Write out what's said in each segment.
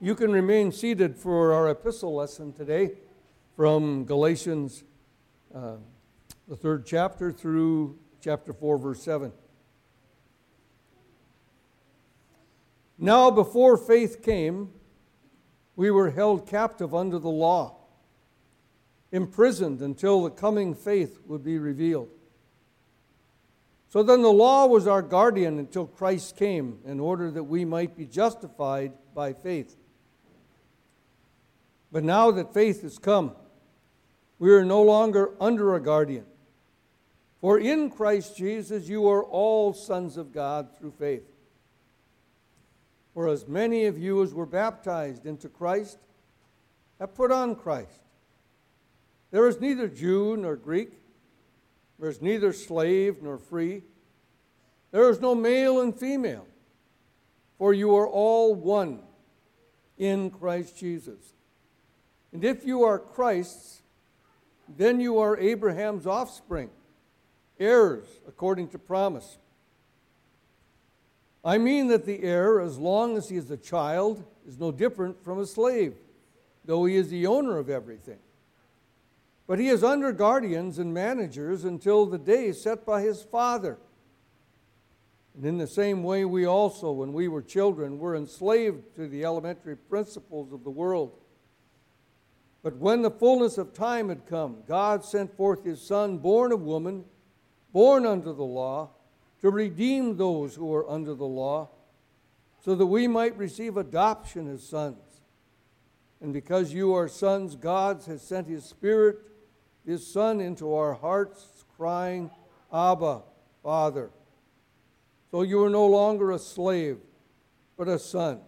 You can remain seated for our epistle lesson today from Galatians, uh, the third chapter, through chapter 4, verse 7. Now, before faith came, we were held captive under the law, imprisoned until the coming faith would be revealed. So then the law was our guardian until Christ came in order that we might be justified by faith. But now that faith has come, we are no longer under a guardian. For in Christ Jesus you are all sons of God through faith. For as many of you as were baptized into Christ have put on Christ. There is neither Jew nor Greek, there is neither slave nor free, there is no male and female, for you are all one in Christ Jesus. And if you are Christ's, then you are Abraham's offspring, heirs according to promise. I mean that the heir, as long as he is a child, is no different from a slave, though he is the owner of everything. But he is under guardians and managers until the day set by his father. And in the same way, we also, when we were children, were enslaved to the elementary principles of the world. But when the fullness of time had come, God sent forth his Son, born of woman, born under the law, to redeem those who were under the law, so that we might receive adoption as sons. And because you are sons, God has sent his Spirit, his Son, into our hearts, crying, Abba, Father. So you are no longer a slave, but a son.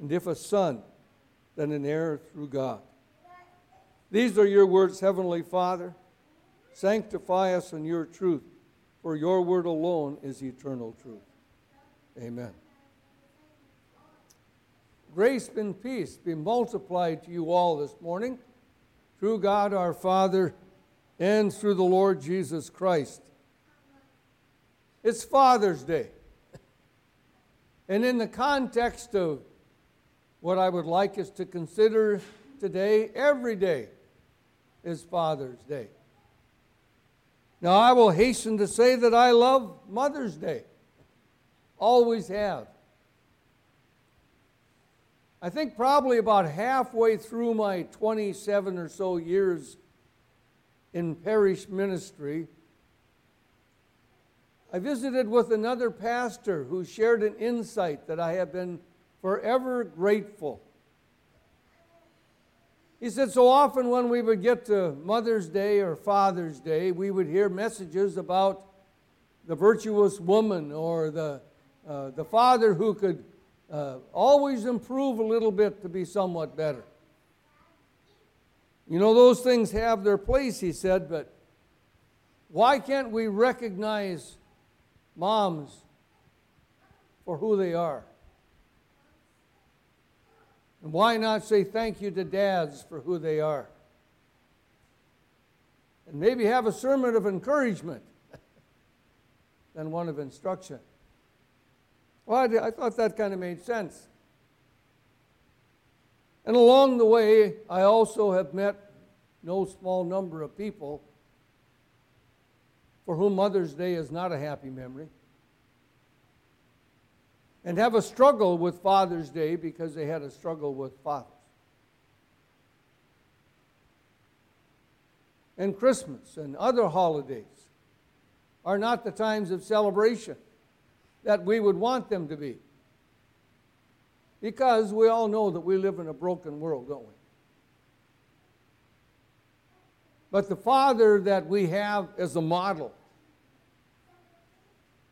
And if a son, then an heir through God. These are your words, Heavenly Father. Sanctify us in your truth, for your word alone is eternal truth. Amen. Grace and peace be multiplied to you all this morning through God our Father and through the Lord Jesus Christ. It's Father's Day. And in the context of what I would like us to consider today, every day is Father's Day. Now, I will hasten to say that I love Mother's Day. Always have. I think probably about halfway through my 27 or so years in parish ministry, I visited with another pastor who shared an insight that I have been forever grateful he said, so often when we would get to Mother's Day or Father's Day, we would hear messages about the virtuous woman or the, uh, the father who could uh, always improve a little bit to be somewhat better. You know, those things have their place, he said, but why can't we recognize moms for who they are? And why not say thank you to dads for who they are? And maybe have a sermon of encouragement than one of instruction. Well, I, thought that kind of made sense. And along the way, I also have met no small number of people for whom Mother's Day is not a happy memory and have a struggle with Father's Day because they had a struggle with fathers. And Christmas and other holidays are not the times of celebration that we would want them to be. Because we all know that we live in a broken world, don't we? But the Father that we have as a model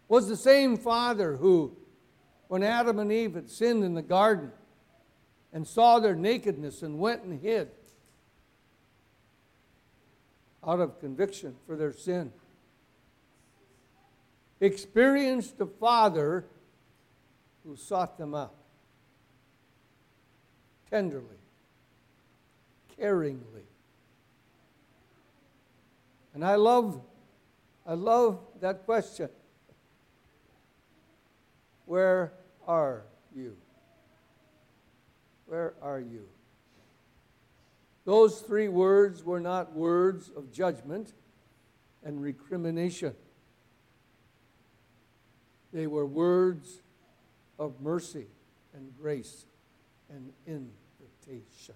was the same Father who when Adam and Eve had sinned in the garden and saw their nakedness and went and hid out of conviction for their sin. Experienced a father who sought them out tenderly, caringly. And I love, I love that question. Where are you? where are you? Those three words were not words of judgment and recrimination. They were words of mercy and grace and invitation.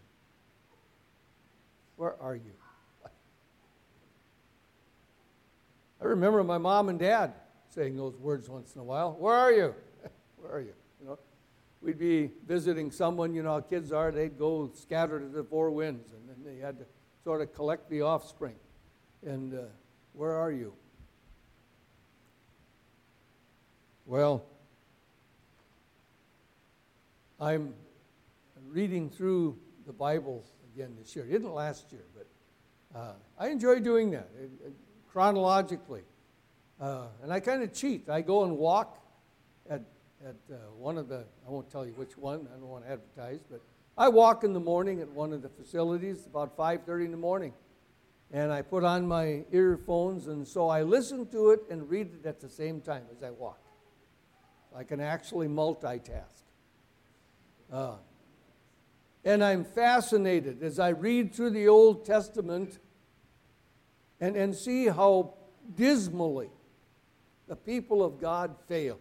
Where are you? I remember my mom and dad saying those words once in a while. Where are you? Where are you? You know, we'd be visiting someone. You know how kids are. They'd go scattered to the four winds, and then they had to sort of collect the offspring. And uh, where are you? Well, I'm reading through the Bible again this year. It didn't last year, but uh, I enjoy doing that it, it, chronologically. Uh, and I kind of cheat. I go and walk at, at uh, one of the, I won't tell you which one, I don't want to advertise, but I walk in the morning at one of the facilities about 5.30 in the morning. And I put on my earphones, and so I listen to it and read it at the same time as I walk. I can actually multitask. Uh, and I'm fascinated as I read through the Old Testament and, and see how dismally the people of God failed.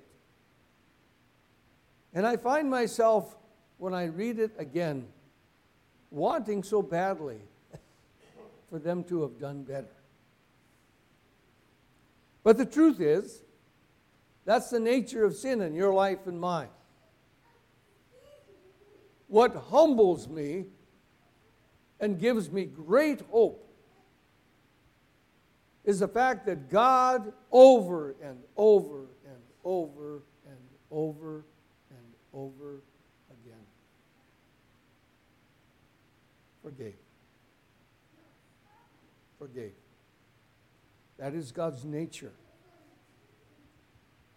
And I find myself, when I read it again, wanting so badly for them to have done better. But the truth is, that's the nature of sin in your life and mine. What humbles me and gives me great hope is the fact that God, over and over and over and over over again, forgave. Forgave. That is God's nature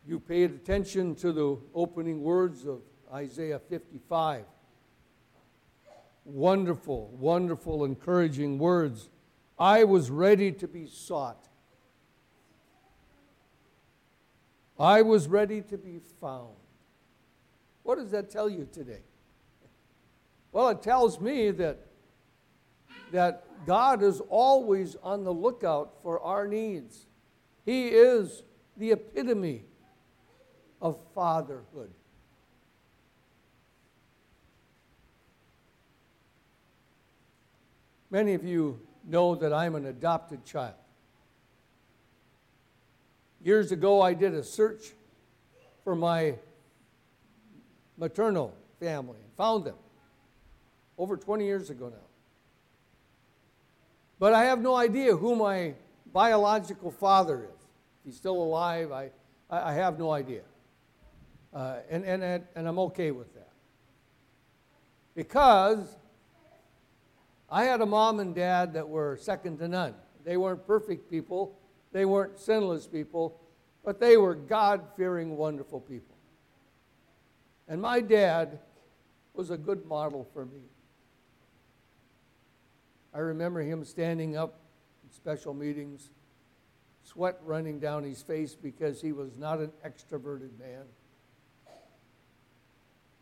you paid attention to the opening words of Isaiah 55. Wonderful, wonderful, encouraging words. I was ready to be sought. I was ready to be found. What does that tell you today? Well, it tells me that, that God is always on the lookout for our needs. He is the epitome of fatherhood. Many of you know that I'm an adopted child. Years ago, I did a search for my maternal family and found them over 20 years ago now. But I have no idea who my biological father is. If he's still alive, I, I have no idea. Uh, and, and, and I'm okay with that. Because I had a mom and dad that were second to none. They weren't perfect people, they weren't sinless people, but they were God fearing, wonderful people. And my dad was a good model for me. I remember him standing up in special meetings, sweat running down his face because he was not an extroverted man.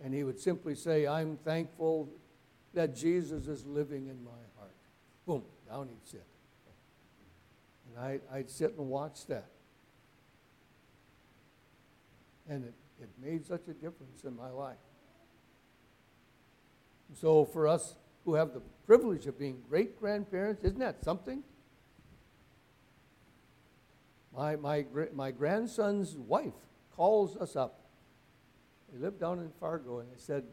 And he would simply say, I'm thankful that Jesus is living in my heart. Boom, down he'd sit. And I, I'd sit and watch that. And it, it made such a difference in my life. So, for us who have the privilege of being great grandparents, isn't that something? My, my, my grandson's wife calls us up they lived down in Fargo, and they said,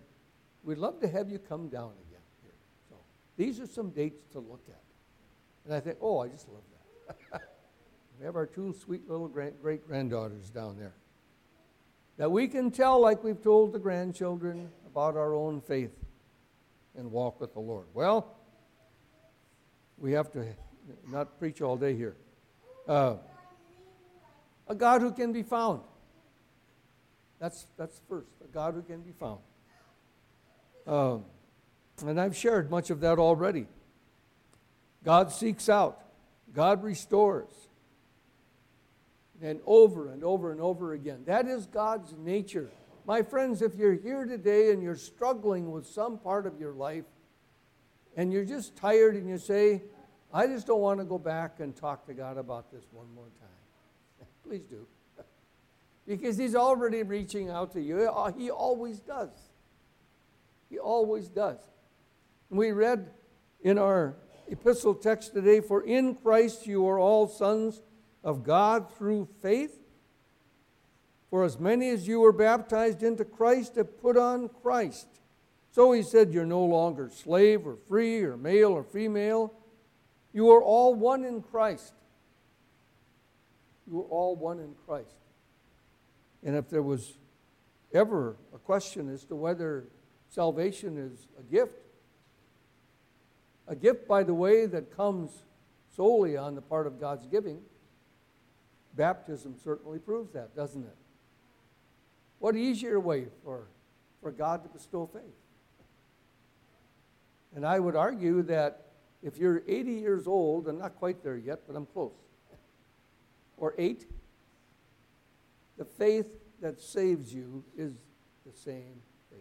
We'd love to have you come down again here. So these are some dates to look at. And I think, Oh, I just love that. we have our two sweet little great granddaughters down there. That we can tell, like we've told the grandchildren, about our own faith and walk with the Lord. Well, we have to not preach all day here. Uh, a God who can be found. That's, that's first, a God who can be found. Um, and I've shared much of that already. God seeks out, God restores. And over and over and over again. That is God's nature. my friends, if you're here today and you're struggling with some part of your life and you're just tired and you say, I just don't want to go back and talk to God about this one more time, please do. because He's already reaching out to you. Uh, he always does. He always does. We read in our epistle text today For in Christ you are all sons of God through faith. For as many as you were baptized into Christ have put on Christ. So he said, You're no longer slave or free or male or female. You are all one in Christ. You are all one in Christ. And if there was ever a question as to whether salvation is a gift, a gift, by the way, that comes solely on the part of God's giving, baptism certainly proves that, doesn't it? What easier way for, for God to bestow faith? And I would argue that if you're 80 years old, and not quite there yet, but I'm close, or eight, the faith that saves you is the same faith.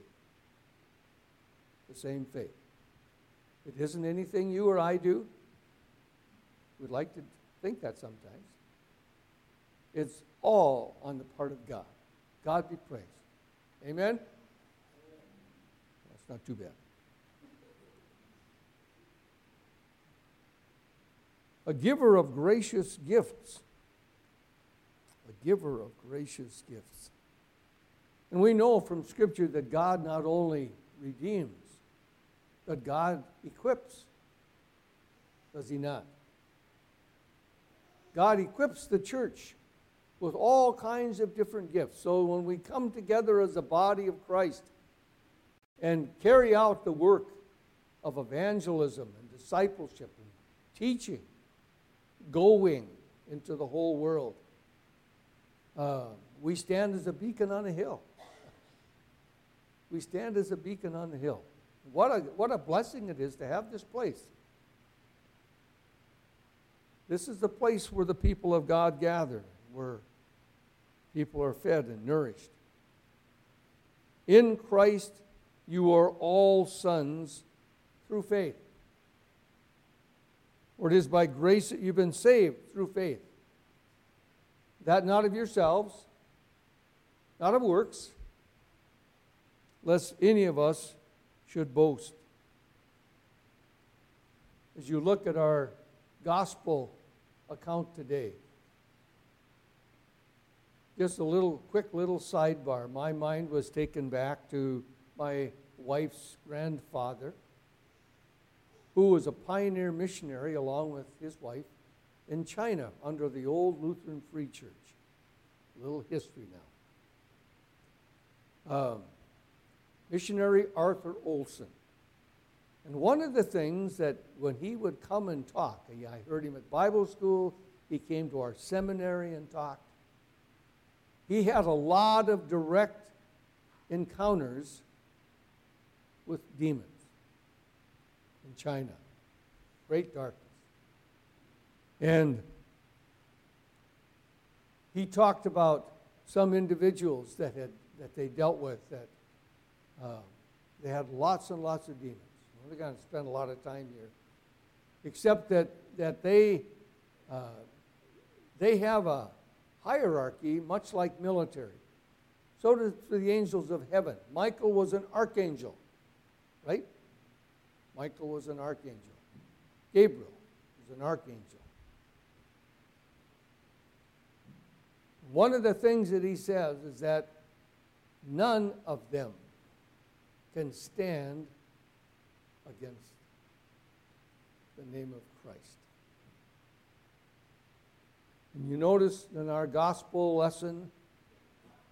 The same faith. It isn't anything you or I do. We'd like to think that sometimes. It's all on the part of God. God be praised. Amen? That's not too bad. A giver of gracious gifts. A giver of gracious gifts. And we know from Scripture that God not only redeems, but God equips. Does He not? God equips the church with all kinds of different gifts. So when we come together as a body of Christ and carry out the work of evangelism and discipleship and teaching, going into the whole world, uh, we stand as a beacon on a hill. We stand as a beacon on the hill. What a, what a blessing it is to have this place. This is the place where the people of God gather, where people are fed and nourished. In Christ, you are all sons through faith. For it is by grace that you've been saved through faith. That not of yourselves, not of works, lest any of us should boast. As you look at our gospel account today, just a little quick little sidebar. My mind was taken back to my wife's grandfather, who was a pioneer missionary along with his wife in China under the old Lutheran Free Church. A little history now. Um, missionary Arthur Olson. And one of the things that when he would come and talk, I heard him at Bible school, he came to our seminary and talked he had a lot of direct encounters with demons in China. Great darkness. And he talked about some individuals that, had, that they dealt with that uh, they had lots and lots of demons. We're going to spend a lot of time here. Except that, that they, uh, they have a, hierarchy, much like military. So do the angels of heaven. Michael was an archangel, right? Michael was an archangel. Gabriel was an archangel. One of the things that he says is that none of them can stand against the name of Christ. And you notice in our gospel lesson,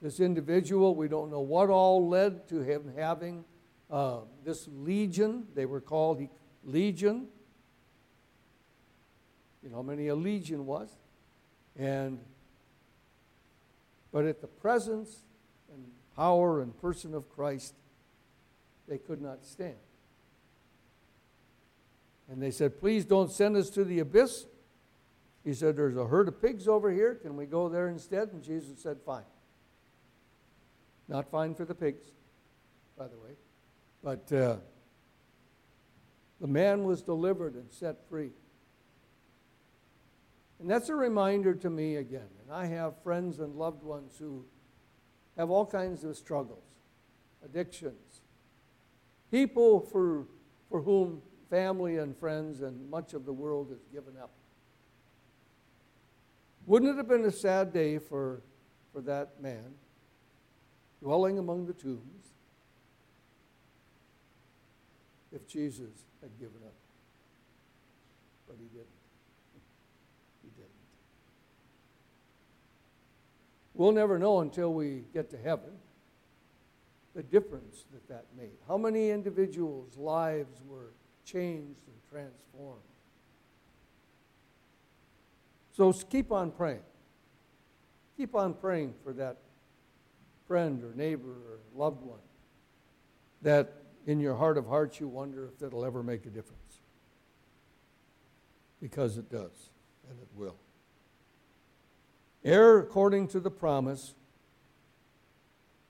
this individual, we don't know what all led to him having uh, this legion. They were called legion. You know how many a legion was? And but at the presence and power and person of Christ, they could not stand. And they said, Please don't send us to the abyss. He said, There's a herd of pigs over here. Can we go there instead? And Jesus said, Fine. Not fine for the pigs, by the way. But uh, the man was delivered and set free. And that's a reminder to me again. And I have friends and loved ones who have all kinds of struggles, addictions, people for, for whom family and friends and much of the world has given up. Wouldn't it have been a sad day for, for that man dwelling among the tombs if Jesus had given up? But he didn't. He didn't. We'll never know until we get to heaven the difference that that made. How many individuals' lives were changed and transformed? So keep on praying. Keep on praying for that friend or neighbor or loved one that in your heart of hearts you wonder if that'll ever make a difference. Because it does, and it will. Heir according to the promise.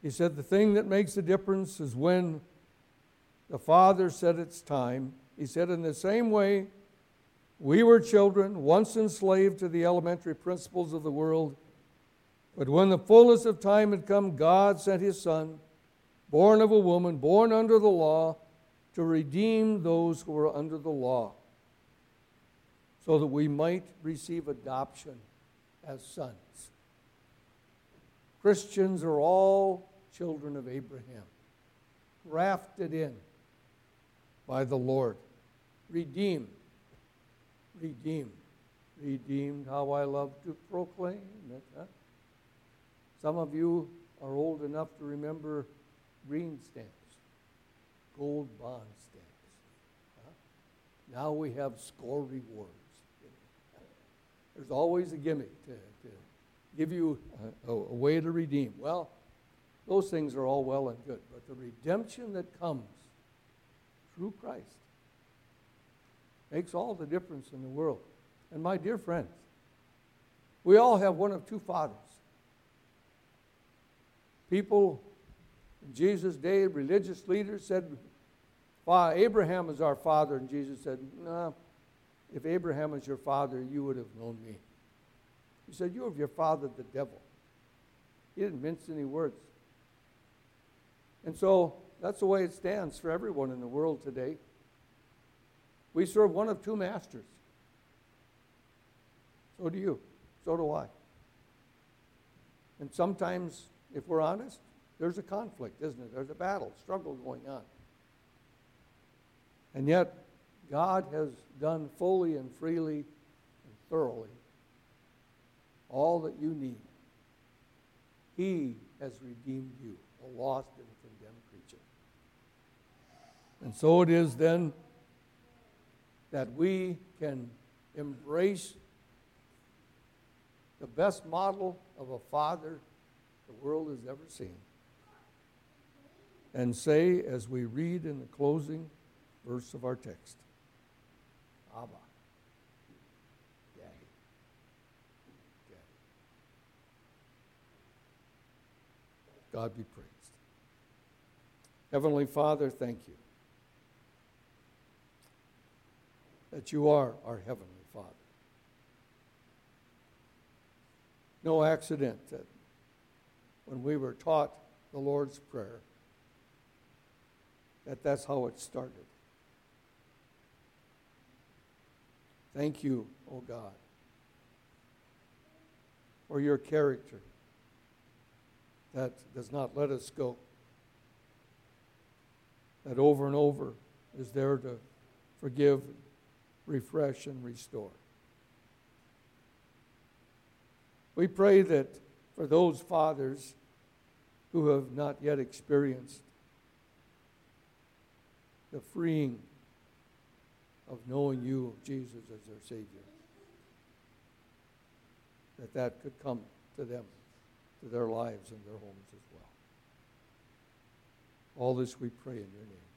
He said the thing that makes a difference is when the Father said it's time. He said, in the same way, we were children, once enslaved to the elementary principles of the world. But when the fullness of time had come, God sent his Son, born of a woman, born under the law, to redeem those who were under the law, so that we might receive adoption as sons. Christians are all children of Abraham, grafted in by the Lord, redeemed redeemed. Redeemed, how I love to proclaim it. Huh? Some of you are old enough to remember green stamps, gold bond stamps. Huh? Now we have score rewards. There's always a gimmick to, to give you a, a, a way to redeem. Well, those things are all well and good, but the redemption that comes through Christ makes all the difference in the world. And my dear friends, we all have one of two fathers. People in Jesus' day, religious leaders said, Abraham is our father. And Jesus said, No, if Abraham is your father, you would have known me. He said, You have your father, the devil. He didn't mince any words. And so that's the way it stands for everyone in the world today. We serve one of two masters. So do you. So do I. And sometimes, if we're honest, there's a conflict, isn't it? There's a battle, struggle going on. And yet, God has done fully and freely and thoroughly all that you need. He has redeemed you, a lost and condemned creature. And so it is then that we can embrace the best model of a father the world has ever seen. And say, as we read in the closing verse of our text, Abba, Daddy, Daddy. God be praised. Heavenly Father, thank you that you are our Heavenly Father. No accident that when we were taught the Lord's Prayer, that that's how it started. Thank you, O oh God, for your character that does not let us go, that over and over is there to forgive refresh, and restore. We pray that for those fathers who have not yet experienced the freeing of knowing you, Jesus, as their Savior, that that could come to them, to their lives and their homes as well. All this we pray in your name.